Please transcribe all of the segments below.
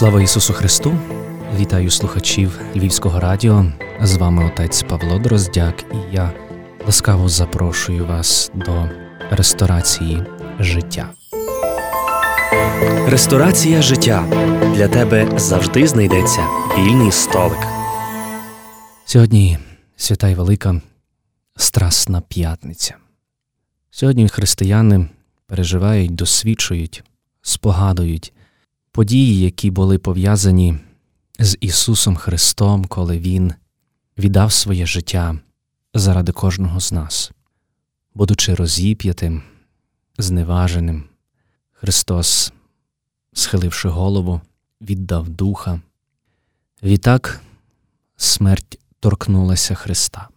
Слава Ісусу Христу! Вітаю слухачів Львівського радіо. З вами отець Павло Дроздяк, і я ласкаво запрошую вас до ресторації життя. Ресторація життя для тебе завжди знайдеться вільний столик. Сьогодні свята й велика Страсна п'ятниця. Сьогодні християни переживають, досвідчують, спогадують події, які були пов'язані з Ісусом Христом, коли Він віддав своє життя заради кожного з нас, будучи розіп'ятим, зневаженим, Христос, схиливши голову, віддав духа. Відтак смерть торкнулася Христа.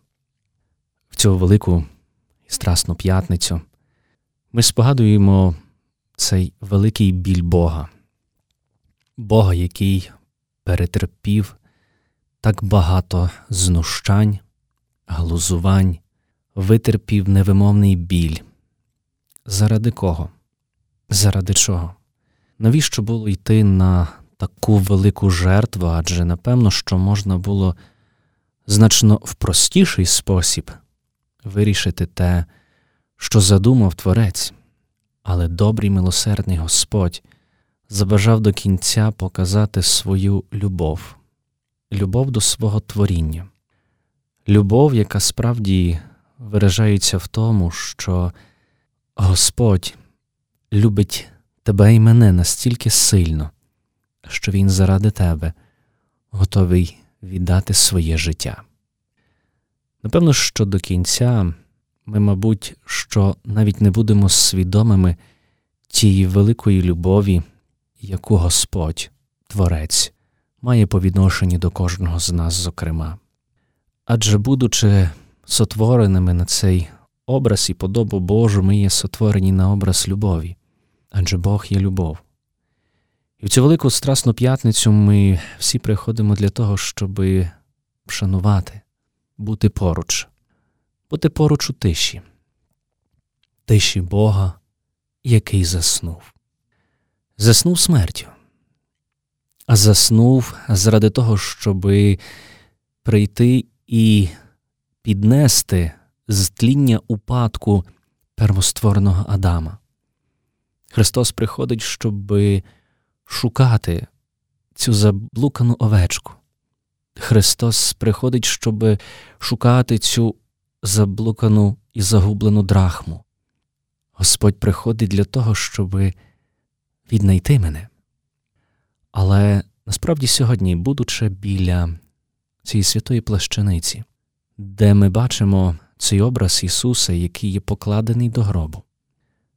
В цю велику і страсну п'ятницю ми спогадуємо цей великий біль Бога, Бога, який перетерпів так багато знущань, глузувань, витерпів невимовний біль. Заради кого? Заради чого? Навіщо було йти на таку велику жертву? Адже напевно, що можна було значно в простіший спосіб вирішити те, що задумав Творець, але добрий милосердний Господь забажав до кінця показати свою любов, любов до свого творіння, любов, яка справді виражається в тому, що Господь любить тебе і мене настільки сильно, що Він заради тебе готовий віддати своє життя. Напевно, що до кінця ми, мабуть, що навіть не будемо свідомими тієї великої любові, яку Господь, Творець, має по відношенні до кожного з нас, зокрема. Адже, будучи сотвореними на цей образ і подобу Божу, ми є сотворені на образ любові, адже Бог є любов. І в цю велику страсну п'ятницю ми всі приходимо для того, щоб вшанувати, бути поруч, бути поруч у тиші, тиші Бога, який заснув. Заснув смертю, а заснув заради того, щоб прийти і піднести з тління упадку первоствореного Адама. Христос приходить, щоб шукати цю заблукану овечку. Христос приходить, щоб шукати цю заблукану і загублену драхму. Господь приходить для того, щоб віднайти мене. Але насправді сьогодні, будучи біля цієї святої плащаниці, де ми бачимо цей образ Ісуса, який є покладений до гробу,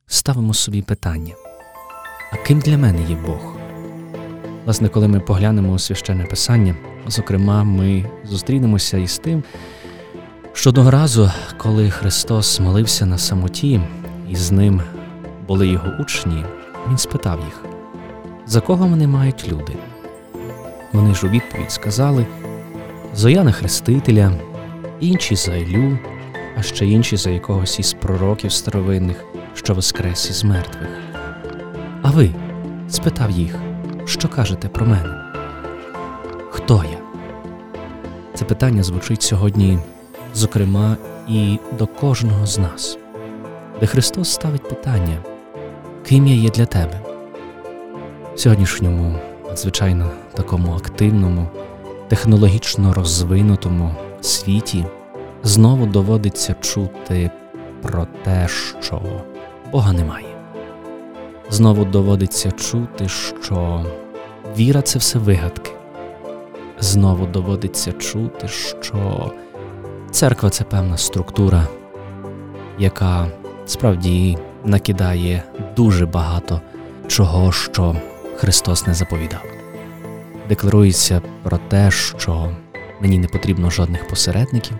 ставимо собі питання: а ким для мене є Бог? Власне, коли ми поглянемо у священне писання, зокрема, ми зустрінемося із тим, що одного разу, коли Христос молився на самоті, і з ним були його учні, Він спитав їх, за кого мене мають люди? Вони ж у відповідь сказали за Яна Хрестителя, інші за Ілю, а ще інші за якогось із пророків старовинних, що воскрес із мертвих. А ви? спитав їх, що кажете про мене? Хто я? Це питання звучить сьогодні, зокрема, і до кожного з нас, де Христос ставить питання, ким я є для тебе? В сьогоднішньому, надзвичайно такому активному, технологічно розвинутому світі знову доводиться чути про те, що Бога немає. Знову доводиться чути, що віра це все вигадки. Знову доводиться чути, що церква це певна структура, яка справді накидає дуже багато чого, що Христос не заповідав. Декларується про те, що мені не потрібно жодних посередників,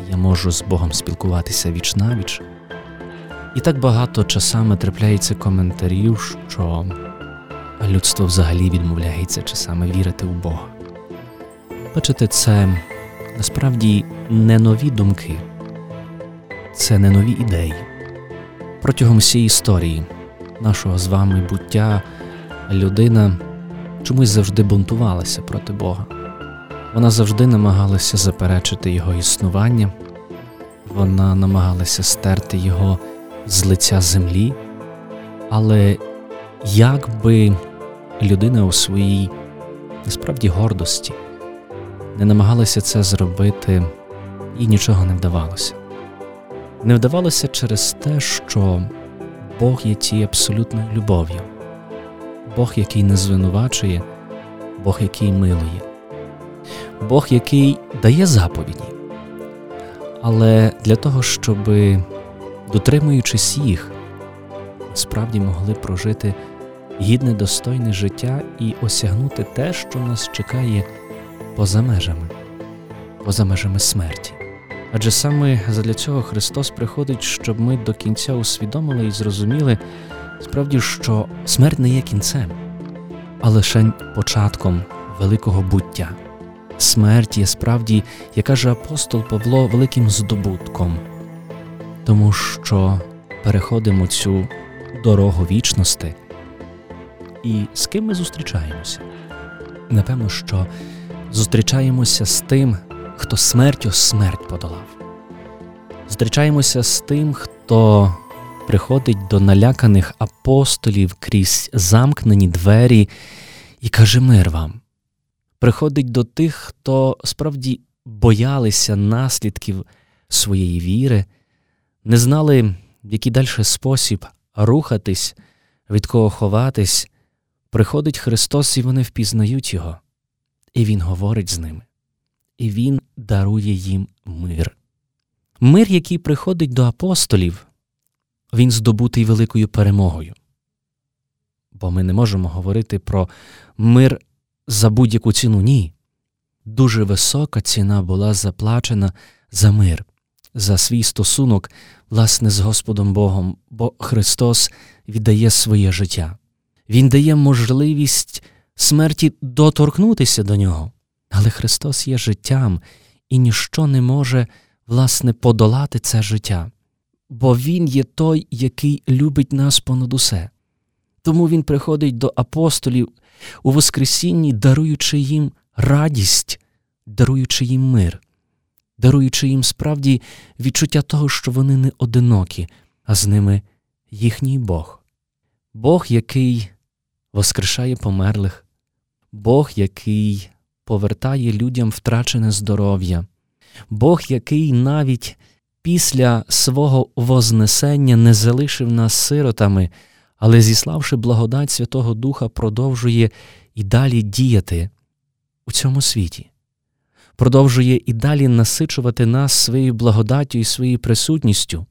і я можу з Богом спілкуватися віч навіч. І так багато часами трапляється коментарів, що людство взагалі відмовляється часами вірити в Бога. Бачите, це насправді не нові думки, це не нові ідеї. Протягом всієї історії нашого з вами буття людина чомусь завжди бунтувалася проти Бога. Вона завжди намагалася заперечити Його існування, вона намагалася стерти Його з лиця землі, але як би людина у своїй насправді гордості не намагалася це зробити, їй нічого не вдавалося. Не вдавалося через те, що Бог є тією абсолютною любов'ю, Бог, який не звинувачує, Бог, який милує, Бог, який дає заповіді. Але для того, щоб, дотримуючись їх, справді могли прожити гідне достойне життя і осягнути те, що нас чекає поза межами, поза межами смерті. Адже саме для цього Христос приходить, щоб ми до кінця усвідомили і зрозуміли справді, що смерть не є кінцем, а лише початком великого буття. Смерть є справді, як каже апостол Павло, великим здобутком, тому що переходимо цю дорогу вічності. І з ким ми зустрічаємося? Напевно, що зустрічаємося з тим, хто смертю смерть подолав. Зустрічаємося з тим, хто приходить до наляканих апостолів крізь замкнені двері і каже мир вам. Приходить до тих, хто справді боялися наслідків своєї віри, не знали, в який далі спосіб рухатись, від кого ховатись. Приходить Христос, і вони впізнають Його, і Він говорить з ними і Він дарує їм мир. Мир, який приходить до апостолів, він здобутий великою перемогою. Бо ми не можемо говорити про мир за будь-яку ціну. Ні. Дуже висока ціна була заплачена за мир, за свій стосунок, власне, з Господом Богом, бо Христос віддає своє життя. Він дає можливість смерті доторкнутися до нього. Але Христос є життям, і ніщо не може, власне, подолати це життя, бо Він є той, який любить нас понад усе. Тому Він приходить до апостолів у Воскресінні, даруючи їм радість, даруючи їм мир, даруючи їм справді відчуття того, що вони не одинокі, а з ними їхній Бог, Бог, який воскрешає померлих, Бог, який повертає людям втрачене здоров'я, Бог, який навіть після свого Вознесення не залишив нас сиротами, але, зіславши благодать Святого Духа, продовжує і далі діяти у цьому світі, продовжує і далі насичувати нас своєю благодаттю і своєю присутністю.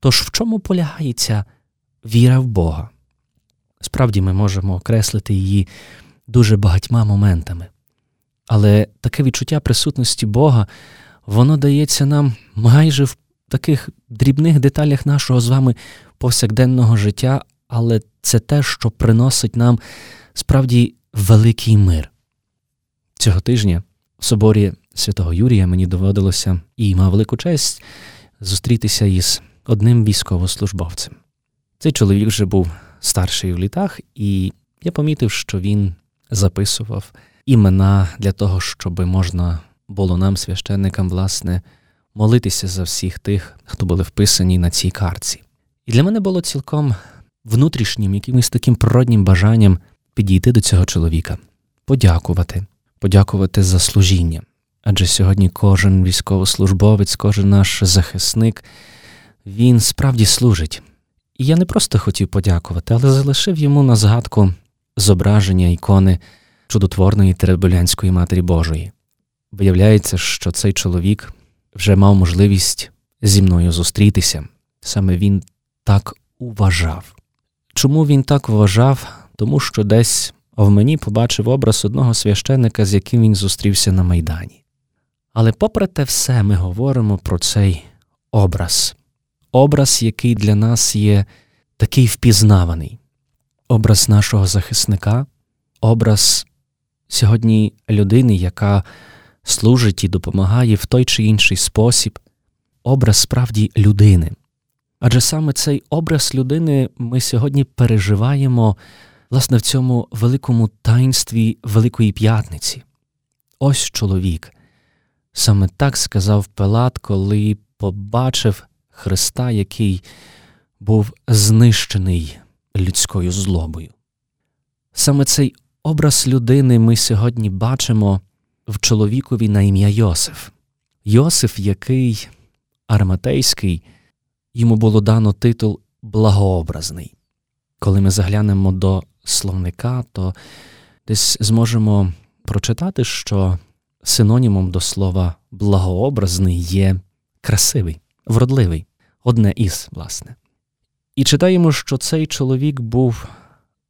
Тож в чому полягається віра в Бога? Справді ми можемо окреслити її дуже багатьма моментами. Але таке відчуття присутності Бога, воно дається нам майже в таких дрібних деталях нашого з вами повсякденного життя, але це те, що приносить нам справді великий мир. Цього тижня в соборі святого Юрія мені доводилося і мав велику честь зустрітися із одним військовослужбовцем. Цей чоловік вже був старший в літах, і я помітив, що він записував імена для того, щоб можна було нам, священникам, власне, молитися за всіх тих, хто були вписані на цій карці. І для мене було цілком внутрішнім, якимось таким природнім бажанням підійти до цього чоловіка, подякувати, подякувати за служіння. Адже сьогодні кожен військовослужбовець, кожен наш захисник, він справді служить. І я не просто хотів подякувати, але залишив йому на згадку зображення ікони чудотворної Теребулянської Матері Божої. Виявляється, що цей чоловік вже мав можливість зі мною зустрітися. Саме він так уважав. Чому він так вважав? Тому що десь в мені побачив образ одного священника, з яким він зустрівся на Майдані. Але попри те все, ми говоримо про цей образ, образ, який для нас є такий впізнаваний, образ нашого захисника, образ сьогодні людини, яка служить і допомагає в той чи інший спосіб, образ справді людини. Адже саме цей образ людини ми сьогодні переживаємо власне, в цьому великому таїнстві Великої П'ятниці. Ось чоловік. Саме так сказав Пилат, коли побачив Христа, який був знищений людською злобою. Саме цей образ людини ми сьогодні бачимо в чоловікові на ім'я Йосиф. Йосиф, який Арматейський, йому було дано титул благообразний. Коли ми заглянемо до словника, то десь зможемо прочитати, що синонімом до слова благообразний є красивий, вродливий, одне із, власне. І читаємо, що цей чоловік був,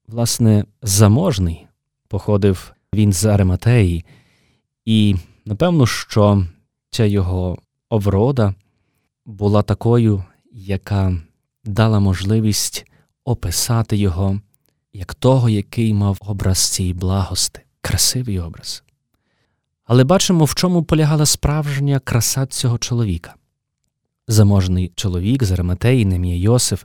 власне, заможний, походив він з Арематеї, і напевно, що ця його оврода була такою, яка дала можливість описати його як того, який мав образ цієї благости, красивий образ. Але бачимо, в чому полягала справжня краса цього чоловіка. Заможний чоловік з Араматеї, нем'я Йосиф,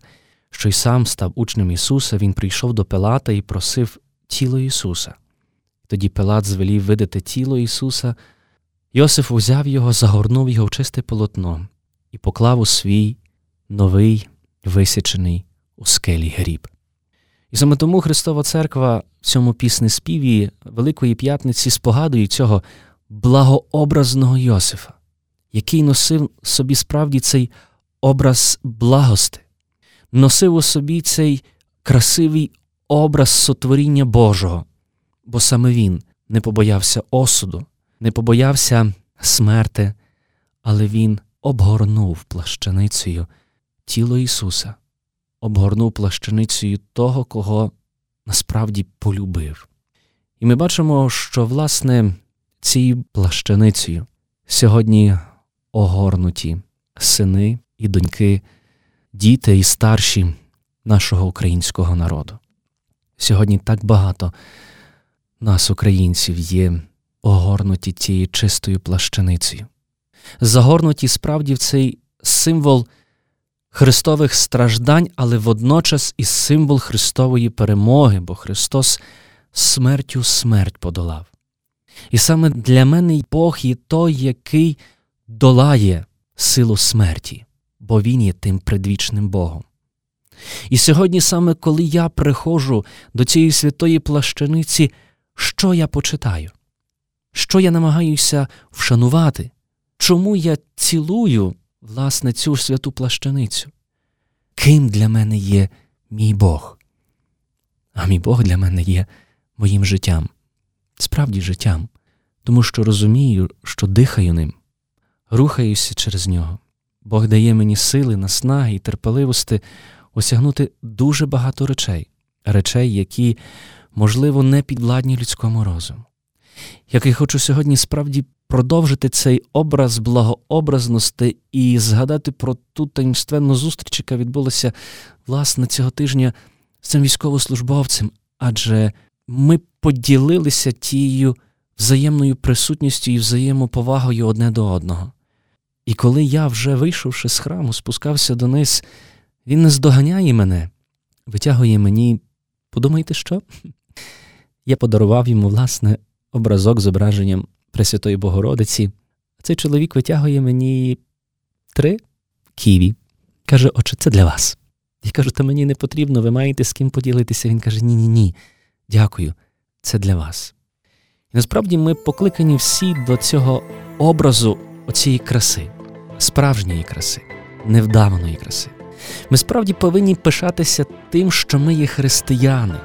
що й сам став учнем Ісуса, він прийшов до Пилата і просив тіло Ісуса. Тоді Пилат звелів видати тіло Ісуса. Йосиф узяв його, загорнув його в чисте полотно і поклав у свій новий висічений у скелі гріб. І саме тому Христова Церква в цьому піснеспіві Великої П'ятниці спогадує цього благообразного Йосифа, який носив собі справді цей образ благости, носив у собі цей красивий образ сотворіння Божого, бо саме він не побоявся осуду, не побоявся смерти, але він обгорнув плащаницею тіло Ісуса, обгорнув плащаницею того, кого насправді полюбив. І ми бачимо, що, власне, цією плащаницею сьогодні огорнуті сини і доньки, діти і старші нашого українського народу. Сьогодні так багато нас, українців, є огорнуті тією чистою плащаницею, загорнуті справді в цей символ Христових страждань, але водночас і символ Христової перемоги, бо Христос смертю смерть подолав. І саме для мене Бог є той, який долає силу смерті, бо Він є тим предвічним Богом. І сьогодні, саме коли я приходжу до цієї святої плащаниці, що я почитаю? Що я намагаюся вшанувати? Чому я цілую, власне, цю святу плащаницю? Ким для мене є мій Бог? А мій Бог для мене є моїм життям, справді життям, тому що розумію, що дихаю ним, рухаюся через нього. Бог дає мені сили, наснаги і терпеливості осягнути дуже багато речей, речей, які, можливо, не підвладні людському розуму. Як я хочу сьогодні справді продовжити цей образ благообразності і згадати про ту таїнственну зустріч, яка відбулася власне цього тижня з цим військовослужбовцем, адже ми поділилися тією взаємною присутністю і взаємоповагою одне до одного. І коли я, вже вийшовши з храму, спускався дониз, він не здоганяє мене, витягує мені, подумайте, що? Я подарував йому, власне, образок з зображенням Пресвятої Богородиці. Цей чоловік витягує мені три ківі. Каже, отче, це для вас. Я кажу, та мені не потрібно, ви маєте з ким поділитися. Він каже, ні-ні ні, дякую, це для вас. І насправді ми покликані всі до цього образу оцієї краси, справжньої краси, невдаваної краси. Ми справді повинні пишатися тим, що ми є християни.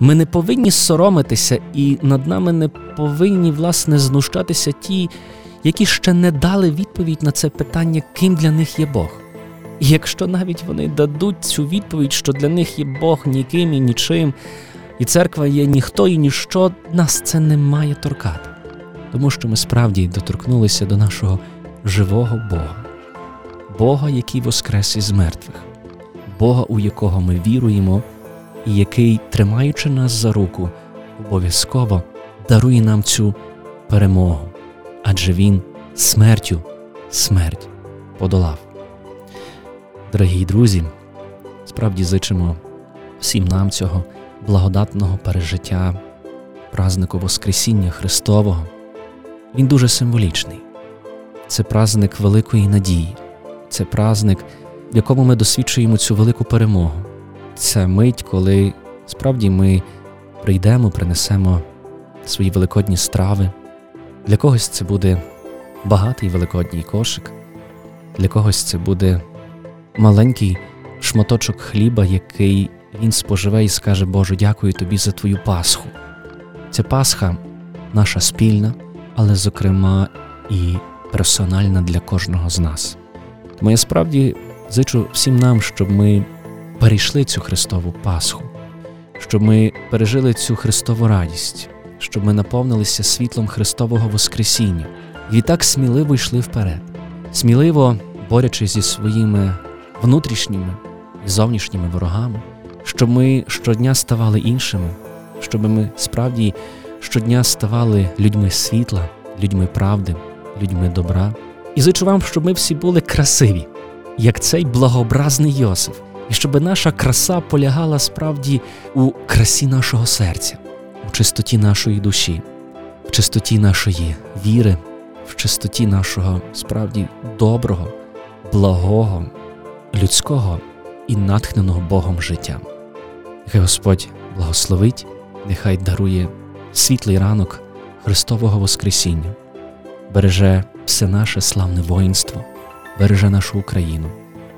Ми не повинні соромитися, і над нами не повинні, власне, знущатися ті, які ще не дали відповідь на це питання, ким для них є Бог. І якщо навіть вони дадуть цю відповідь, що для них є Бог ніким і нічим, і церква є ніхто і ніщо, нас це не має торкати, тому що ми справді доторкнулися до нашого живого Бога, Бога, який воскрес із мертвих, Бога, у якого ми віруємо і який, тримаючи нас за руку, обов'язково дарує нам цю перемогу, адже Він смертю смерть подолав. Дорогі друзі, справді зичимо всім нам цього благодатного пережиття празнику Воскресіння Христового, він дуже символічний. Це празник великої надії, це празник, в якому ми досвідчуємо цю велику перемогу. Це мить, коли справді ми прийдемо, принесемо свої великодні страви. Для когось це буде багатий великодній кошик, для когось це буде маленький шматочок хліба, який він споживе і скаже, Боже, дякую тобі за твою Пасху. Ця Пасха наша спільна, але, зокрема, і персональна для кожного з нас. Тому я справді зичу всім нам, щоб ми перейшли цю Христову Пасху, щоб ми пережили цю Христову радість, щоб ми наповнилися світлом Христового Воскресіння і так сміливо йшли вперед, сміливо борючись зі своїми внутрішніми і зовнішніми ворогами, щоб ми щодня ставали іншими, щоб ми справді щодня ставали людьми світла, людьми правди, людьми добра. І зичу вам, щоб ми всі були красиві, як цей благообразний Йосиф, і щоб наша краса полягала справді у красі нашого серця, у чистоті нашої душі, в чистоті нашої віри, в чистоті нашого справді доброго, благого, людського і натхненого Богом життя. Нехай Господь благословить, нехай дарує світлий ранок Христового Воскресіння, береже все наше славне воїнство, береже нашу Україну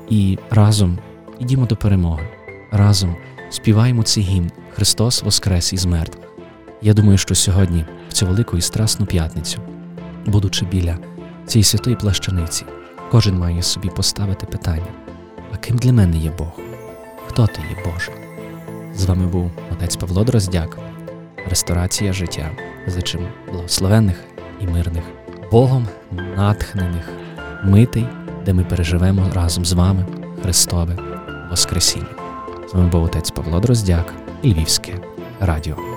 і разом ідімо до перемоги, разом співаємо цей гімн Христос Воскрес із мертвих. Я думаю, що сьогодні, в цю велику і страсну п'ятницю, будучи біля цієї святої плащаниці, кожен має собі поставити питання: а ким для мене є Бог? Хто ти є Боже? З вами був отець Павло Дроздяк, Ресторація життя. Зичим благословенних і мирних, Богом натхнених митей, де ми переживемо разом з вами Христове Воскресіння. З вами був отець Павло Дроздяк і Львівське радіо.